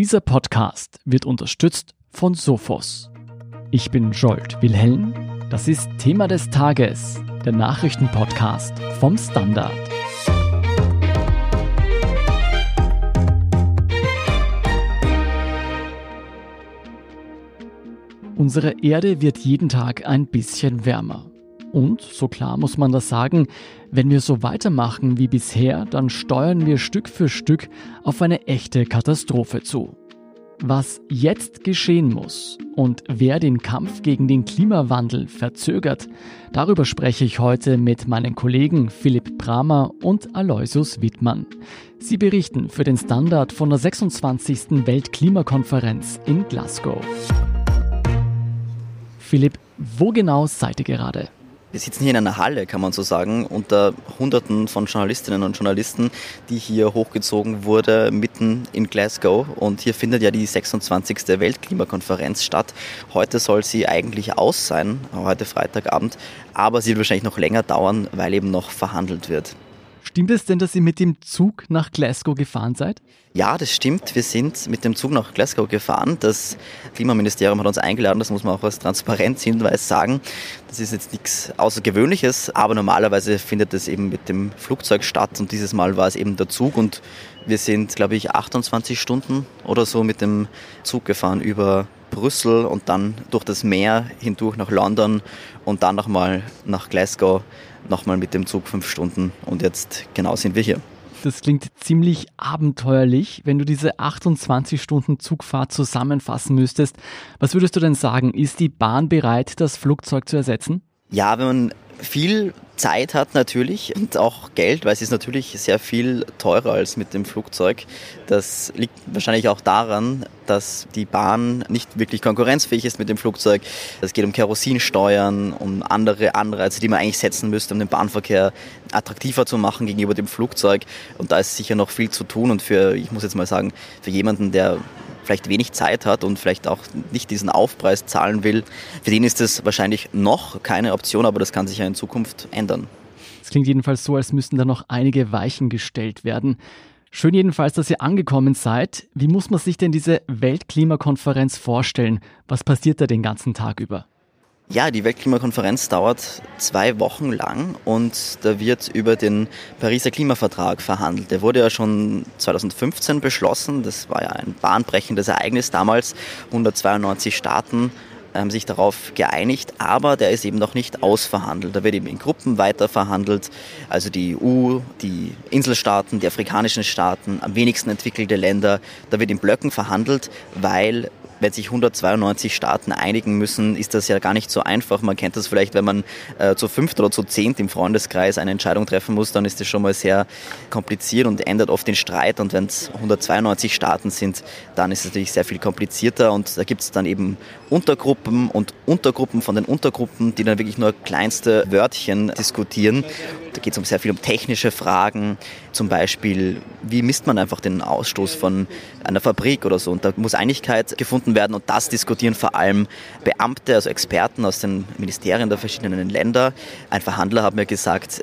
Dieser Podcast wird unterstützt von Sophos. Ich bin Jolt Wilhelm. Das ist Thema des Tages, der Nachrichtenpodcast vom Standard. Unsere Erde wird jeden Tag ein bisschen wärmer. Und, so klar muss man das sagen, wenn wir so weitermachen wie bisher, dann steuern wir Stück für Stück auf eine echte Katastrophe zu. Was jetzt geschehen muss und wer den Kampf gegen den Klimawandel verzögert, darüber spreche ich heute mit meinen Kollegen Philipp Bramer und Aloysius Wittmann. Sie berichten für den Standard von der 26. Weltklimakonferenz in Glasgow. Philipp, wo genau seid ihr gerade? Wir sitzen hier in einer Halle, kann man so sagen, unter Hunderten von Journalistinnen und Journalisten, die hier hochgezogen wurde, mitten in Glasgow. Und hier findet ja die 26. Weltklimakonferenz statt. Heute soll sie eigentlich aus sein, heute Freitagabend, aber sie wird wahrscheinlich noch länger dauern, weil eben noch verhandelt wird. Stimmt es denn, dass ihr mit dem Zug nach Glasgow gefahren seid? Ja, das stimmt. Wir sind mit dem Zug nach Glasgow gefahren. Das Klimaministerium hat uns eingeladen, das muss man auch als Transparenzhinweis sagen. Das ist jetzt nichts Außergewöhnliches, aber normalerweise findet es eben mit dem Flugzeug statt und dieses Mal war es eben der Zug und wir sind, glaube ich, 28 Stunden oder so mit dem Zug gefahren über Brüssel und dann durch das Meer hindurch nach London und dann nochmal nach Glasgow nochmal mit dem Zug fünf Stunden und jetzt genau sind wir hier. Das klingt ziemlich abenteuerlich, wenn du diese 28 Stunden Zugfahrt zusammenfassen müsstest. Was würdest du denn sagen? Ist die Bahn bereit, das Flugzeug zu ersetzen? Ja, wenn man viel Zeit hat natürlich und auch Geld, weil es ist natürlich sehr viel teurer als mit dem Flugzeug. Das liegt wahrscheinlich auch daran, dass die Bahn nicht wirklich konkurrenzfähig ist mit dem Flugzeug. Es geht um Kerosinsteuern, um andere Anreize, die man eigentlich setzen müsste, um den Bahnverkehr attraktiver zu machen gegenüber dem Flugzeug. Und da ist sicher noch viel zu tun. Und für, ich muss jetzt mal sagen, für jemanden, der vielleicht wenig Zeit hat und vielleicht auch nicht diesen Aufpreis zahlen will, für den ist es wahrscheinlich noch keine Option, aber das kann sich ja in Zukunft ändern. Es klingt jedenfalls so, als müssten da noch einige Weichen gestellt werden. Schön jedenfalls, dass ihr angekommen seid. Wie muss man sich denn diese Weltklimakonferenz vorstellen? Was passiert da den ganzen Tag über? Ja, die Weltklimakonferenz dauert zwei Wochen lang und da wird über den Pariser Klimavertrag verhandelt. Der wurde ja schon 2015 beschlossen. Das war ja ein bahnbrechendes Ereignis damals. 192 Staaten haben sich darauf geeinigt, aber der ist eben noch nicht ausverhandelt. Da wird eben in Gruppen weiter verhandelt. Also die EU, die Inselstaaten, die afrikanischen Staaten, am wenigsten entwickelte Länder. Da wird in Blöcken verhandelt, weil wenn sich 192 Staaten einigen müssen, ist das ja gar nicht so einfach. Man kennt das vielleicht, wenn man äh, zu fünft oder zu zehnt im Freundeskreis eine Entscheidung treffen muss, dann ist das schon mal sehr kompliziert und ändert oft den Streit. Und wenn es 192 Staaten sind, dann ist es natürlich sehr viel komplizierter. Und da gibt es dann eben Untergruppen und Untergruppen von den Untergruppen, die dann wirklich nur kleinste Wörtchen diskutieren. Da geht es um sehr viel um technische Fragen, zum Beispiel, wie misst man einfach den Ausstoß von einer Fabrik oder so. Und da muss Einigkeit gefunden werden und das diskutieren vor allem Beamte, also Experten aus den Ministerien der verschiedenen Länder. Ein Verhandler hat mir gesagt,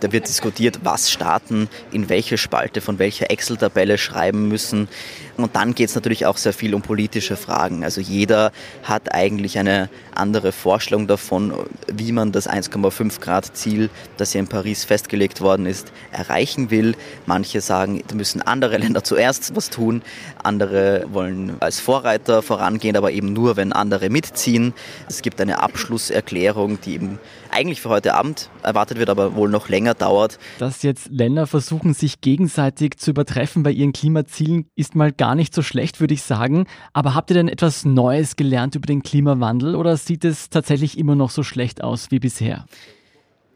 da wird diskutiert, was Staaten in welche Spalte von welcher Excel-Tabelle schreiben müssen. Und dann geht es natürlich auch sehr viel um politische Fragen. Also jeder hat eigentlich eine andere Vorstellung davon, wie man das 1,5 Grad Ziel, das hier in Paris festgelegt worden ist, erreichen will. Manche sagen, da müssen andere Länder zuerst was tun. Andere wollen als Vorreiter vorangehen, aber eben nur, wenn andere mitziehen. Es gibt eine Abschlusserklärung, die eben eigentlich für heute Abend erwartet wird, aber wohl noch länger dauert. Dass jetzt Länder versuchen, sich gegenseitig zu übertreffen bei ihren Klimazielen, ist mal gar nicht so schlecht, würde ich sagen. Aber habt ihr denn etwas Neues gelernt über den Klimawandel oder sieht es tatsächlich immer noch so schlecht aus wie bisher?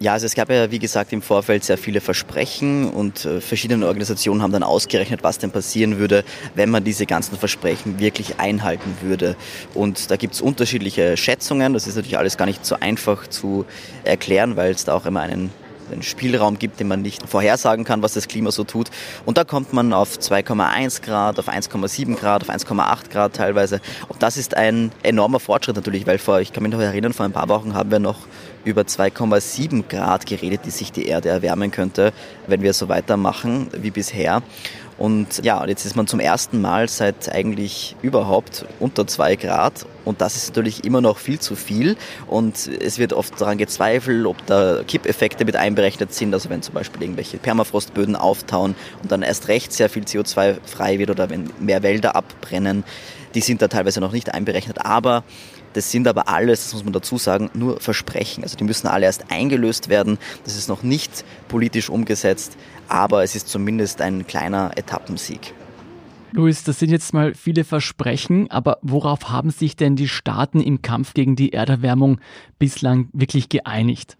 Ja, also es gab ja, wie gesagt, im Vorfeld sehr viele Versprechen und äh, verschiedene Organisationen haben dann ausgerechnet, was denn passieren würde, wenn man diese ganzen Versprechen wirklich einhalten würde. Und da gibt es unterschiedliche Schätzungen. Das ist natürlich alles gar nicht so einfach zu erklären, weil es da auch immer einen einen Spielraum gibt, den man nicht vorhersagen kann, was das Klima so tut. Und da kommt man auf 2,1 Grad, auf 1,7 Grad, auf 1,8 Grad teilweise. Und das ist ein enormer Fortschritt natürlich, weil vor, ich kann mich noch erinnern, vor ein paar Wochen haben wir noch über 2,7 Grad geredet, die sich die Erde erwärmen könnte, wenn wir so weitermachen wie bisher. Und ja, jetzt ist man zum ersten Mal seit eigentlich überhaupt unter zwei Grad. Und das ist natürlich immer noch viel zu viel. Und es wird oft daran gezweifelt, ob da Kippeffekte mit einberechnet sind, also wenn zum Beispiel irgendwelche Permafrostböden auftauen und dann erst recht sehr viel CO2 frei wird oder wenn mehr Wälder abbrennen, die sind da teilweise noch nicht einberechnet, aber das sind aber alles, das muss man dazu sagen, nur Versprechen. Also die müssen alle erst eingelöst werden. Das ist noch nicht politisch umgesetzt, aber es ist zumindest ein kleiner Etappensieg. Luis, das sind jetzt mal viele Versprechen, aber worauf haben sich denn die Staaten im Kampf gegen die Erderwärmung bislang wirklich geeinigt?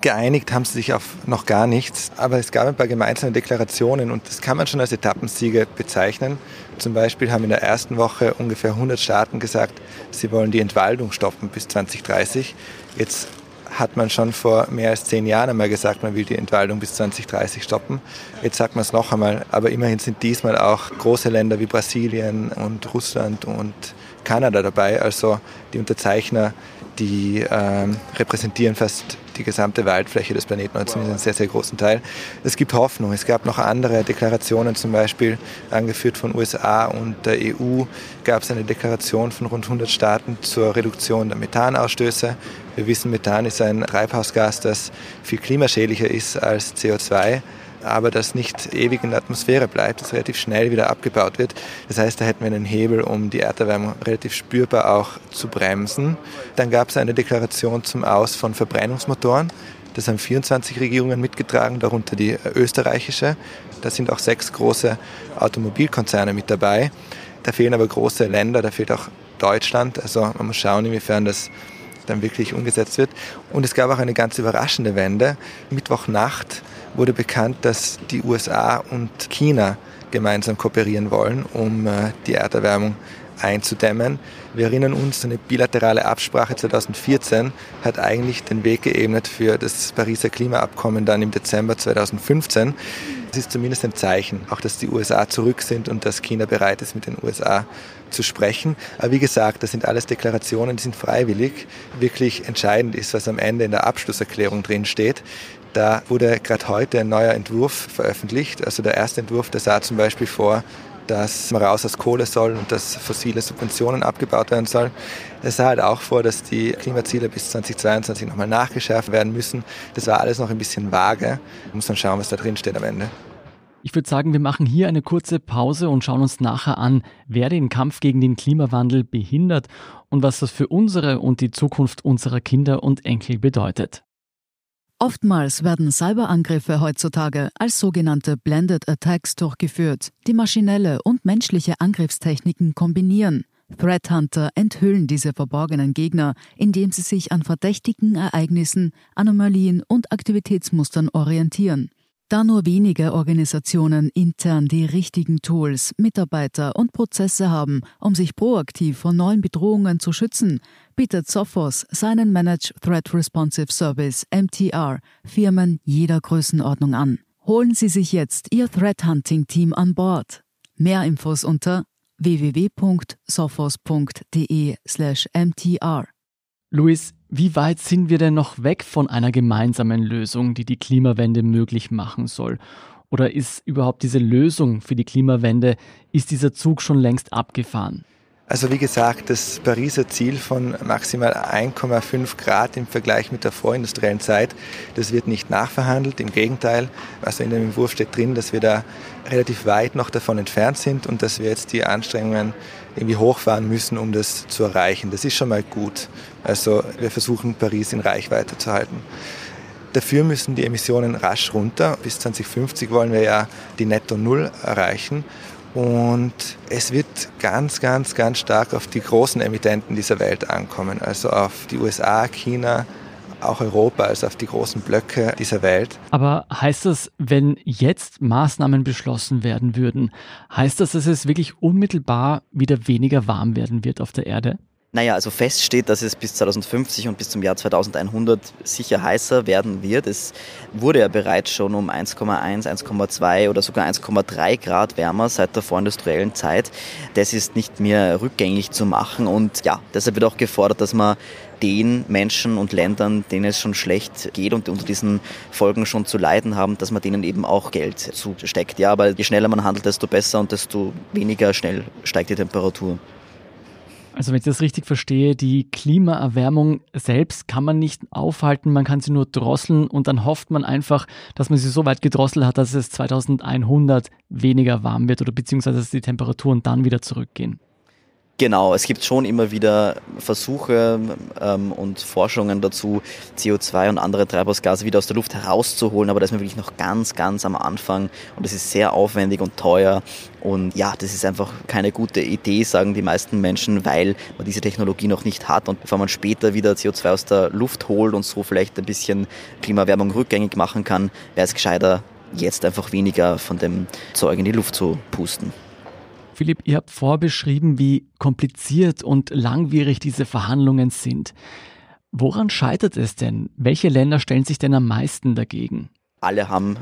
Geeinigt haben sie sich auf noch gar nichts, aber es gab ein paar gemeinsame Deklarationen und das kann man schon als Etappensiege bezeichnen. Zum Beispiel haben in der ersten Woche ungefähr 100 Staaten gesagt, sie wollen die Entwaldung stoppen bis 2030. Jetzt hat man schon vor mehr als zehn Jahren einmal gesagt, man will die Entwaldung bis 2030 stoppen. Jetzt sagt man es noch einmal, aber immerhin sind diesmal auch große Länder wie Brasilien und Russland und Kanada dabei. Also die Unterzeichner, die ähm, repräsentieren fast die gesamte Waldfläche des Planeten, oder zumindest einen sehr, sehr großen Teil. Es gibt Hoffnung. Es gab noch andere Deklarationen, zum Beispiel angeführt von USA und der EU, gab es eine Deklaration von rund 100 Staaten zur Reduktion der Methanausstöße. Wir wissen, Methan ist ein Treibhausgas, das viel klimaschädlicher ist als CO2 aber das nicht ewig in der Atmosphäre bleibt, das relativ schnell wieder abgebaut wird. Das heißt, da hätten wir einen Hebel, um die Erderwärmung relativ spürbar auch zu bremsen. Dann gab es eine Deklaration zum Aus von Verbrennungsmotoren. Das haben 24 Regierungen mitgetragen, darunter die österreichische. Da sind auch sechs große Automobilkonzerne mit dabei. Da fehlen aber große Länder, da fehlt auch Deutschland. Also man muss schauen, inwiefern das dann wirklich umgesetzt wird. Und es gab auch eine ganz überraschende Wende. Mittwochnacht wurde bekannt, dass die USA und China gemeinsam kooperieren wollen, um äh, die Erderwärmung einzudämmen. Wir erinnern uns, eine bilaterale Absprache 2014 hat eigentlich den Weg geebnet für das Pariser Klimaabkommen dann im Dezember 2015. Es ist zumindest ein Zeichen, auch dass die USA zurück sind und dass China bereit ist, mit den USA zu sprechen. Aber wie gesagt, das sind alles Deklarationen, die sind freiwillig. Wirklich entscheidend ist, was am Ende in der Abschlusserklärung drin steht. Da wurde gerade heute ein neuer Entwurf veröffentlicht. Also der erste Entwurf, der sah zum Beispiel vor, dass man raus aus Kohle soll und dass fossile Subventionen abgebaut werden soll. Es sah halt auch vor, dass die Klimaziele bis 2022 nochmal nachgeschärft werden müssen. Das war alles noch ein bisschen vage. Muss man schauen, was da drin steht am Ende. Ich würde sagen, wir machen hier eine kurze Pause und schauen uns nachher an, wer den Kampf gegen den Klimawandel behindert und was das für unsere und die Zukunft unserer Kinder und Enkel bedeutet. Oftmals werden Cyberangriffe heutzutage als sogenannte Blended Attacks durchgeführt, die maschinelle und menschliche Angriffstechniken kombinieren. Threat Hunter enthüllen diese verborgenen Gegner, indem sie sich an verdächtigen Ereignissen, Anomalien und Aktivitätsmustern orientieren. Da nur wenige Organisationen intern die richtigen Tools, Mitarbeiter und Prozesse haben, um sich proaktiv vor neuen Bedrohungen zu schützen, bietet Sophos seinen Managed Threat Responsive Service MTR Firmen jeder Größenordnung an. Holen Sie sich jetzt Ihr Threat Hunting Team an Bord. Mehr Infos unter www.sophos.de/mtr. Luis, wie weit sind wir denn noch weg von einer gemeinsamen Lösung, die die Klimawende möglich machen soll? Oder ist überhaupt diese Lösung für die Klimawende, ist dieser Zug schon längst abgefahren? Also wie gesagt, das Pariser Ziel von maximal 1,5 Grad im Vergleich mit der vorindustriellen Zeit, das wird nicht nachverhandelt. Im Gegenteil, also in dem Entwurf steht drin, dass wir da relativ weit noch davon entfernt sind und dass wir jetzt die Anstrengungen irgendwie hochfahren müssen, um das zu erreichen. Das ist schon mal gut. Also wir versuchen Paris in Reichweite zu halten. Dafür müssen die Emissionen rasch runter. Bis 2050 wollen wir ja die Netto Null erreichen. Und es wird ganz, ganz, ganz stark auf die großen Emittenten dieser Welt ankommen, also auf die USA, China, auch Europa, also auf die großen Blöcke dieser Welt. Aber heißt das, wenn jetzt Maßnahmen beschlossen werden würden, heißt das, dass es wirklich unmittelbar wieder weniger warm werden wird auf der Erde? Naja, also fest steht, dass es bis 2050 und bis zum Jahr 2100 sicher heißer werden wird. Es wurde ja bereits schon um 1,1, 1,2 oder sogar 1,3 Grad wärmer seit der vorindustriellen Zeit. Das ist nicht mehr rückgängig zu machen und ja, deshalb wird auch gefordert, dass man den Menschen und Ländern, denen es schon schlecht geht und unter diesen Folgen schon zu leiden haben, dass man denen eben auch Geld zusteckt. Ja, aber je schneller man handelt, desto besser und desto weniger schnell steigt die Temperatur. Also wenn ich das richtig verstehe, die Klimaerwärmung selbst kann man nicht aufhalten, man kann sie nur drosseln und dann hofft man einfach, dass man sie so weit gedrosselt hat, dass es 2100 weniger warm wird oder beziehungsweise dass die Temperaturen dann wieder zurückgehen. Genau, es gibt schon immer wieder Versuche ähm, und Forschungen dazu, CO2 und andere Treibhausgase wieder aus der Luft herauszuholen, aber da ist man wirklich noch ganz, ganz am Anfang und es ist sehr aufwendig und teuer und ja, das ist einfach keine gute Idee, sagen die meisten Menschen, weil man diese Technologie noch nicht hat und bevor man später wieder CO2 aus der Luft holt und so vielleicht ein bisschen Klimaerwärmung rückgängig machen kann, wäre es gescheiter, jetzt einfach weniger von dem Zeug in die Luft zu pusten. Philipp, ihr habt vorbeschrieben, wie kompliziert und langwierig diese Verhandlungen sind. Woran scheitert es denn? Welche Länder stellen sich denn am meisten dagegen? Alle haben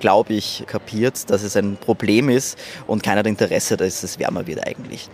glaube ich, kapiert, dass es ein Problem ist und keiner hat Interesse, dass es wärmer wird eigentlich.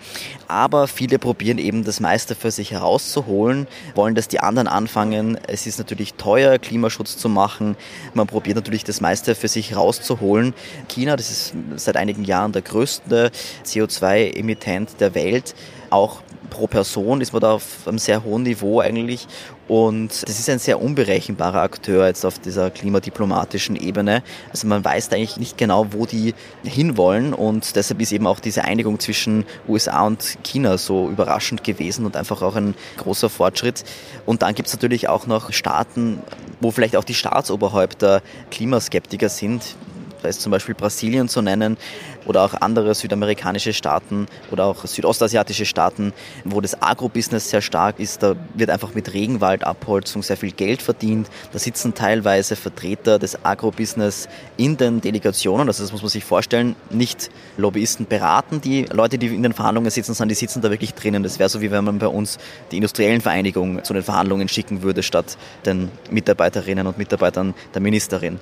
Aber viele probieren eben das meiste für sich herauszuholen, wollen, dass die anderen anfangen. Es ist natürlich teuer, Klimaschutz zu machen. Man probiert natürlich das meiste für sich herauszuholen. China, das ist seit einigen Jahren der größte CO2-Emittent der Welt, auch pro Person ist man da auf einem sehr hohen Niveau eigentlich. Und das ist ein sehr unberechenbarer Akteur jetzt auf dieser klimadiplomatischen Ebene. Also man weiß eigentlich nicht genau, wo die hinwollen und deshalb ist eben auch diese Einigung zwischen USA und China so überraschend gewesen und einfach auch ein großer Fortschritt. Und dann gibt es natürlich auch noch Staaten, wo vielleicht auch die Staatsoberhäupter Klimaskeptiker sind. Da ist zum Beispiel Brasilien zu nennen oder auch andere südamerikanische Staaten oder auch südostasiatische Staaten, wo das Agrobusiness sehr stark ist. Da wird einfach mit Regenwaldabholzung sehr viel Geld verdient. Da sitzen teilweise Vertreter des Agrobusiness in den Delegationen. Also das muss man sich vorstellen. Nicht Lobbyisten beraten die Leute, die in den Verhandlungen sitzen, sondern die sitzen da wirklich drinnen. Das wäre so, wie wenn man bei uns die industriellen Vereinigungen zu den Verhandlungen schicken würde, statt den Mitarbeiterinnen und Mitarbeitern der Ministerin.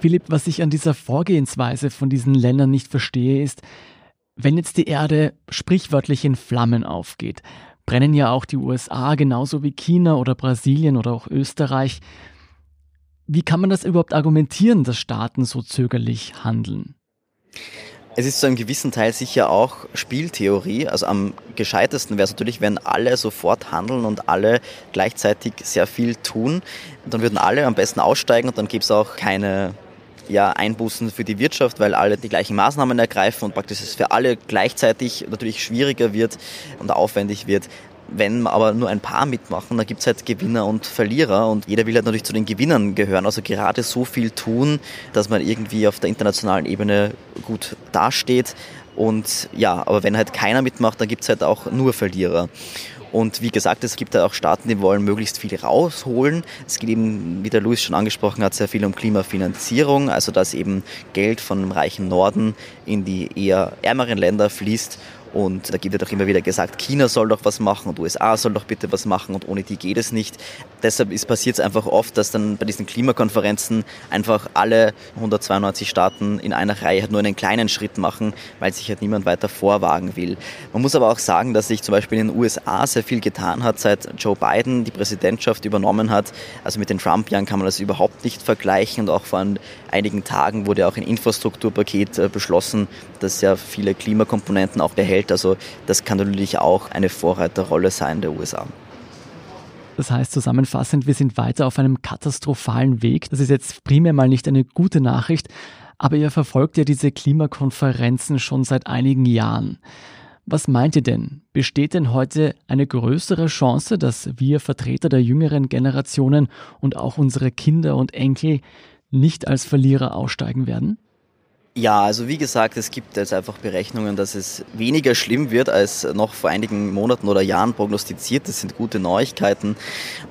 Philipp, was ich an dieser Vorgehensweise von diesen Ländern nicht verstehe, ist, wenn jetzt die Erde sprichwörtlich in Flammen aufgeht, brennen ja auch die USA genauso wie China oder Brasilien oder auch Österreich. Wie kann man das überhaupt argumentieren, dass Staaten so zögerlich handeln? Es ist zu einem gewissen Teil sicher auch Spieltheorie. Also am gescheitesten wäre es natürlich, wenn alle sofort handeln und alle gleichzeitig sehr viel tun. Dann würden alle am besten aussteigen und dann gäbe es auch keine ja, Einbußen für die Wirtschaft, weil alle die gleichen Maßnahmen ergreifen und praktisch es für alle gleichzeitig natürlich schwieriger wird und aufwendig wird. Wenn aber nur ein paar mitmachen, dann gibt es halt Gewinner und Verlierer und jeder will halt natürlich zu den Gewinnern gehören. Also gerade so viel tun, dass man irgendwie auf der internationalen Ebene gut dasteht. Und ja, aber wenn halt keiner mitmacht, dann gibt es halt auch nur Verlierer. Und wie gesagt, es gibt da auch Staaten, die wollen möglichst viel rausholen. Es geht eben, wie der Luis schon angesprochen hat, sehr viel um Klimafinanzierung, also dass eben Geld von dem reichen Norden in die eher ärmeren Länder fließt und da wird auch immer wieder gesagt, China soll doch was machen und USA soll doch bitte was machen und ohne die geht es nicht. Deshalb passiert es einfach oft, dass dann bei diesen Klimakonferenzen einfach alle 192 Staaten in einer Reihe halt nur einen kleinen Schritt machen, weil sich halt niemand weiter vorwagen will. Man muss aber auch sagen, dass sich zum Beispiel in den USA sehr viel getan hat, seit Joe Biden die Präsidentschaft übernommen hat. Also mit den Trump-Jahren kann man das überhaupt nicht vergleichen und auch vor einigen Tagen wurde auch ein Infrastrukturpaket äh, beschlossen, das ja viele Klimakomponenten auch behält Welt. Also das kann natürlich auch eine Vorreiterrolle sein der USA. Das heißt zusammenfassend, wir sind weiter auf einem katastrophalen Weg. Das ist jetzt primär mal nicht eine gute Nachricht, aber ihr verfolgt ja diese Klimakonferenzen schon seit einigen Jahren. Was meint ihr denn? Besteht denn heute eine größere Chance, dass wir Vertreter der jüngeren Generationen und auch unsere Kinder und Enkel nicht als Verlierer aussteigen werden? Ja, also wie gesagt, es gibt jetzt einfach Berechnungen, dass es weniger schlimm wird als noch vor einigen Monaten oder Jahren prognostiziert. Das sind gute Neuigkeiten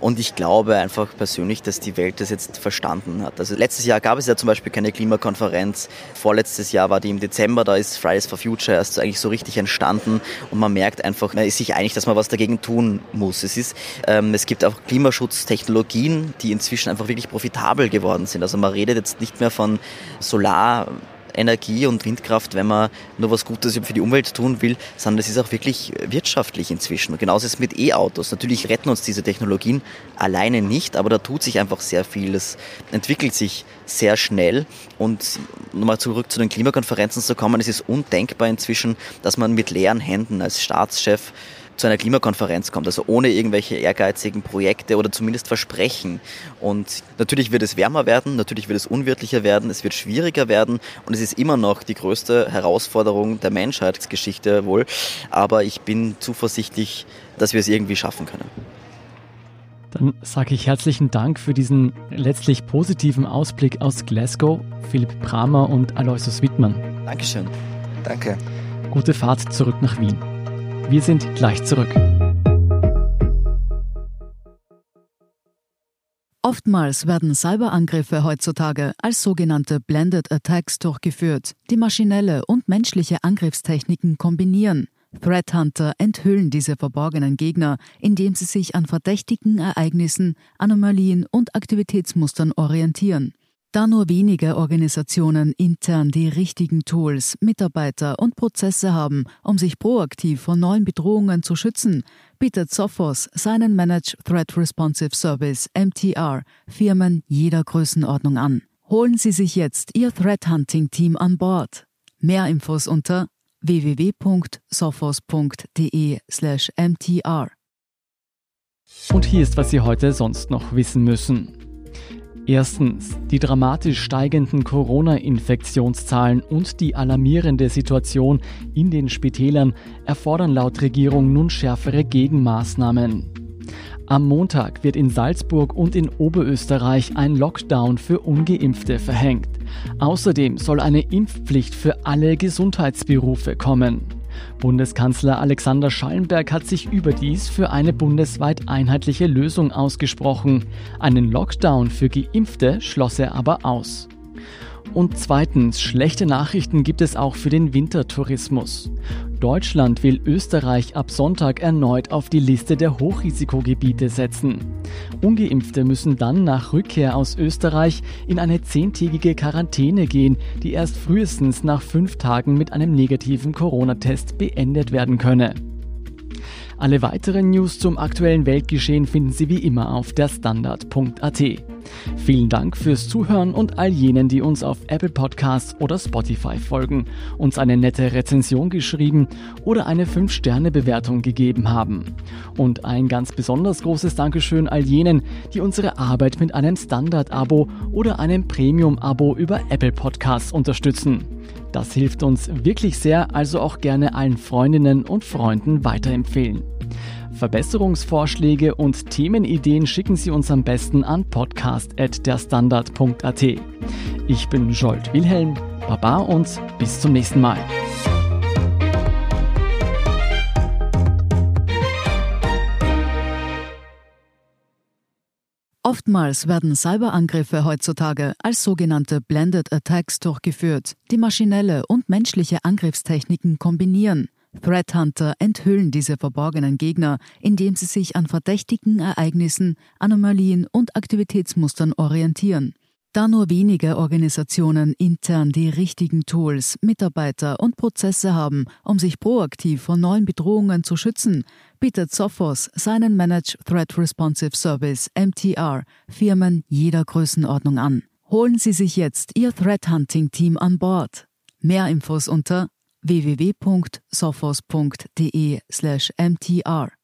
und ich glaube einfach persönlich, dass die Welt das jetzt verstanden hat. Also letztes Jahr gab es ja zum Beispiel keine Klimakonferenz. Vorletztes Jahr war die im Dezember, da ist Fridays for Future erst eigentlich so richtig entstanden und man merkt einfach, man ist sich einig, dass man was dagegen tun muss. Es ist, ähm, es gibt auch Klimaschutztechnologien, die inzwischen einfach wirklich profitabel geworden sind. Also man redet jetzt nicht mehr von Solar Energie und Windkraft, wenn man nur was Gutes für die Umwelt tun will, sondern es ist auch wirklich wirtschaftlich inzwischen. Und genauso ist es mit E-Autos. Natürlich retten uns diese Technologien alleine nicht, aber da tut sich einfach sehr viel. Es entwickelt sich sehr schnell. Und nochmal zurück zu den Klimakonferenzen zu kommen, es ist undenkbar inzwischen, dass man mit leeren Händen als Staatschef zu einer Klimakonferenz kommt, also ohne irgendwelche ehrgeizigen Projekte oder zumindest Versprechen. Und natürlich wird es wärmer werden, natürlich wird es unwirtlicher werden, es wird schwieriger werden und es ist immer noch die größte Herausforderung der Menschheitsgeschichte wohl. Aber ich bin zuversichtlich, dass wir es irgendwie schaffen können. Dann sage ich herzlichen Dank für diesen letztlich positiven Ausblick aus Glasgow, Philipp Bramer und Aloysius Wittmann. Dankeschön. Danke. Gute Fahrt zurück nach Wien. Wir sind gleich zurück. Oftmals werden Cyberangriffe heutzutage als sogenannte Blended Attacks durchgeführt, die maschinelle und menschliche Angriffstechniken kombinieren. Threat Hunter enthüllen diese verborgenen Gegner, indem sie sich an verdächtigen Ereignissen, Anomalien und Aktivitätsmustern orientieren. Da nur wenige Organisationen intern die richtigen Tools, Mitarbeiter und Prozesse haben, um sich proaktiv vor neuen Bedrohungen zu schützen, bietet Sophos seinen Managed Threat Responsive Service MTR Firmen jeder Größenordnung an. Holen Sie sich jetzt Ihr Threat Hunting Team an Bord. Mehr Infos unter www.sophos.de/mtr. Und hier ist, was Sie heute sonst noch wissen müssen. Erstens, die dramatisch steigenden Corona-Infektionszahlen und die alarmierende Situation in den Spitälern erfordern laut Regierung nun schärfere Gegenmaßnahmen. Am Montag wird in Salzburg und in Oberösterreich ein Lockdown für ungeimpfte verhängt. Außerdem soll eine Impfpflicht für alle Gesundheitsberufe kommen. Bundeskanzler Alexander Schallenberg hat sich überdies für eine bundesweit einheitliche Lösung ausgesprochen. Einen Lockdown für Geimpfte schloss er aber aus. Und zweitens, schlechte Nachrichten gibt es auch für den Wintertourismus. Deutschland will Österreich ab Sonntag erneut auf die Liste der Hochrisikogebiete setzen. Ungeimpfte müssen dann nach Rückkehr aus Österreich in eine zehntägige Quarantäne gehen, die erst frühestens nach fünf Tagen mit einem negativen Corona-Test beendet werden könne. Alle weiteren News zum aktuellen Weltgeschehen finden Sie wie immer auf der Standard.at. Vielen Dank fürs Zuhören und all jenen, die uns auf Apple Podcasts oder Spotify folgen, uns eine nette Rezension geschrieben oder eine 5-Sterne-Bewertung gegeben haben. Und ein ganz besonders großes Dankeschön all jenen, die unsere Arbeit mit einem Standard-Abo oder einem Premium-Abo über Apple Podcasts unterstützen. Das hilft uns wirklich sehr, also auch gerne allen Freundinnen und Freunden weiterempfehlen. Verbesserungsvorschläge und Themenideen schicken Sie uns am besten an podcast.derstandard.at. Ich bin Jolt Wilhelm, Baba und bis zum nächsten Mal. Oftmals werden Cyberangriffe heutzutage als sogenannte Blended Attacks durchgeführt, die maschinelle und menschliche Angriffstechniken kombinieren. Threat Hunter enthüllen diese verborgenen Gegner, indem sie sich an verdächtigen Ereignissen, Anomalien und Aktivitätsmustern orientieren. Da nur wenige Organisationen intern die richtigen Tools, Mitarbeiter und Prozesse haben, um sich proaktiv vor neuen Bedrohungen zu schützen, bietet Sophos seinen Managed Threat Responsive Service MTR Firmen jeder Größenordnung an. Holen Sie sich jetzt Ihr Threat Hunting Team an Bord. Mehr Infos unter www.sophos.de/mtr